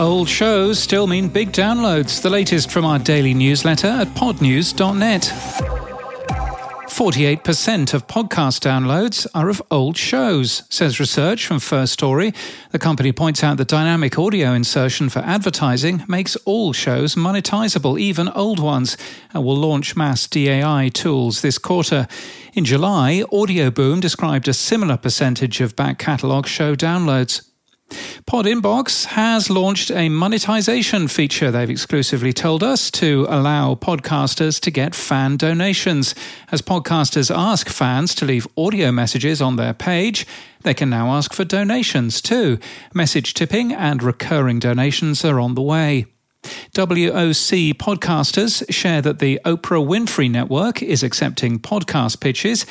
Old shows still mean big downloads. The latest from our daily newsletter at podnews.net. 48% of podcast downloads are of old shows, says research from First Story. The company points out that dynamic audio insertion for advertising makes all shows monetizable, even old ones, uh, and will launch mass DAI tools this quarter. In July, Audioboom described a similar percentage of back catalogue show downloads. PodInbox has launched a monetization feature, they've exclusively told us, to allow podcasters to get fan donations. As podcasters ask fans to leave audio messages on their page, they can now ask for donations too. Message tipping and recurring donations are on the way. WOC podcasters share that the Oprah Winfrey Network is accepting podcast pitches.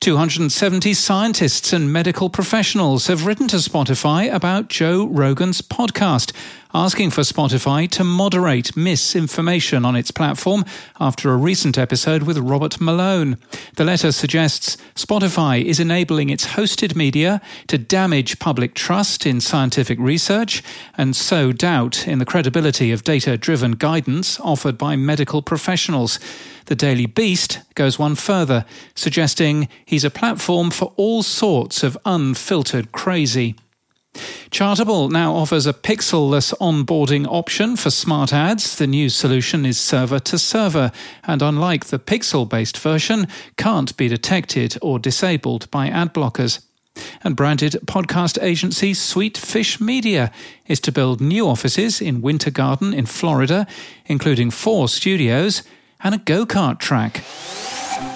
270 scientists and medical professionals have written to Spotify about Joe Rogan's podcast, asking for Spotify to moderate misinformation on its platform after a recent episode with Robert Malone. The letter suggests Spotify is enabling its hosted media to damage public trust in scientific research and sow doubt in the credibility of data driven guidance offered by medical professionals. The Daily Beast goes one further, suggesting he's a platform for all sorts of unfiltered crazy. Chartable now offers a pixelless onboarding option for smart ads. The new solution is server to server, and unlike the pixel based version, can't be detected or disabled by ad blockers. And branded podcast agency Sweet Fish Media is to build new offices in Winter Garden in Florida, including four studios and a go kart track.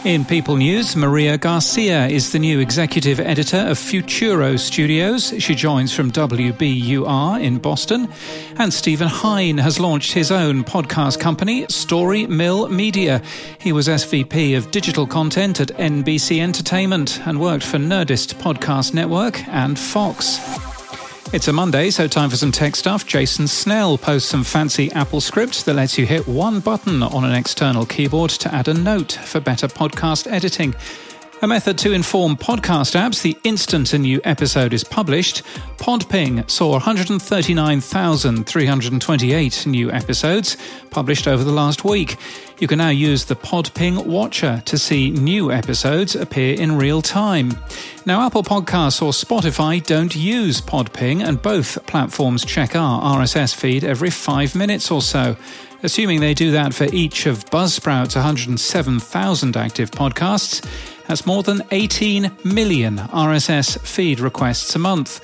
In People News, Maria Garcia is the new executive editor of Futuro Studios. She joins from WBUR in Boston. And Stephen Hine has launched his own podcast company, Story Mill Media. He was SVP of digital content at NBC Entertainment and worked for Nerdist Podcast Network and Fox. It's a Monday, so time for some tech stuff. Jason Snell posts some fancy AppleScript that lets you hit one button on an external keyboard to add a note for better podcast editing. A method to inform podcast apps the instant a new episode is published. Podping saw 139,328 new episodes published over the last week. You can now use the Podping Watcher to see new episodes appear in real time. Now, Apple Podcasts or Spotify don't use Podping, and both platforms check our RSS feed every five minutes or so. Assuming they do that for each of Buzzsprout's 107,000 active podcasts, that's more than 18 million RSS feed requests a month.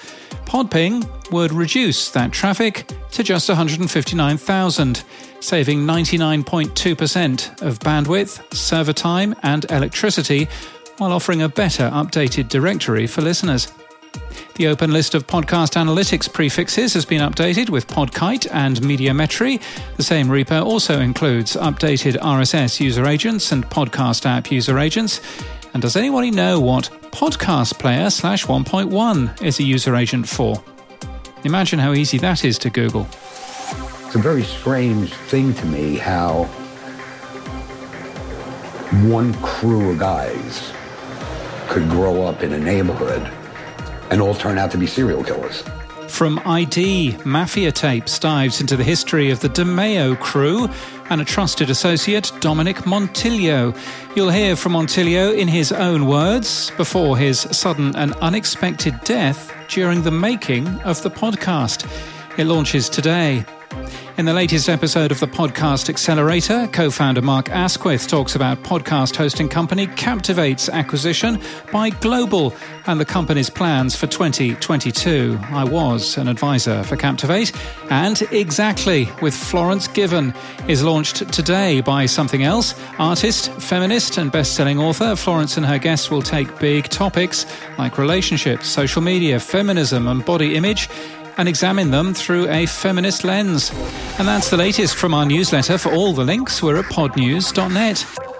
Podping would reduce that traffic to just 159,000, saving 99.2% of bandwidth, server time, and electricity, while offering a better updated directory for listeners. The open list of podcast analytics prefixes has been updated with Podkite and Médiamétrie. The same repo also includes updated RSS user agents and podcast app user agents. And does anybody know what Podcast Player slash 1.1 is a user agent for? Imagine how easy that is to Google. It's a very strange thing to me how one crew of guys could grow up in a neighborhood and all turn out to be serial killers. From ID, Mafia tapes dives into the history of the DeMeo crew and a trusted associate, Dominic Montiglio. You'll hear from Montiglio in his own words before his sudden and unexpected death during the making of the podcast. It launches today. In the latest episode of the Podcast Accelerator, co founder Mark Asquith talks about podcast hosting company Captivate's acquisition by Global and the company's plans for 2022. I was an advisor for Captivate, and Exactly with Florence Given is launched today by Something Else. Artist, feminist, and best selling author, Florence and her guests will take big topics like relationships, social media, feminism, and body image and examine them through a feminist lens. And that's the latest from our newsletter. For all the links, we're at podnews.net.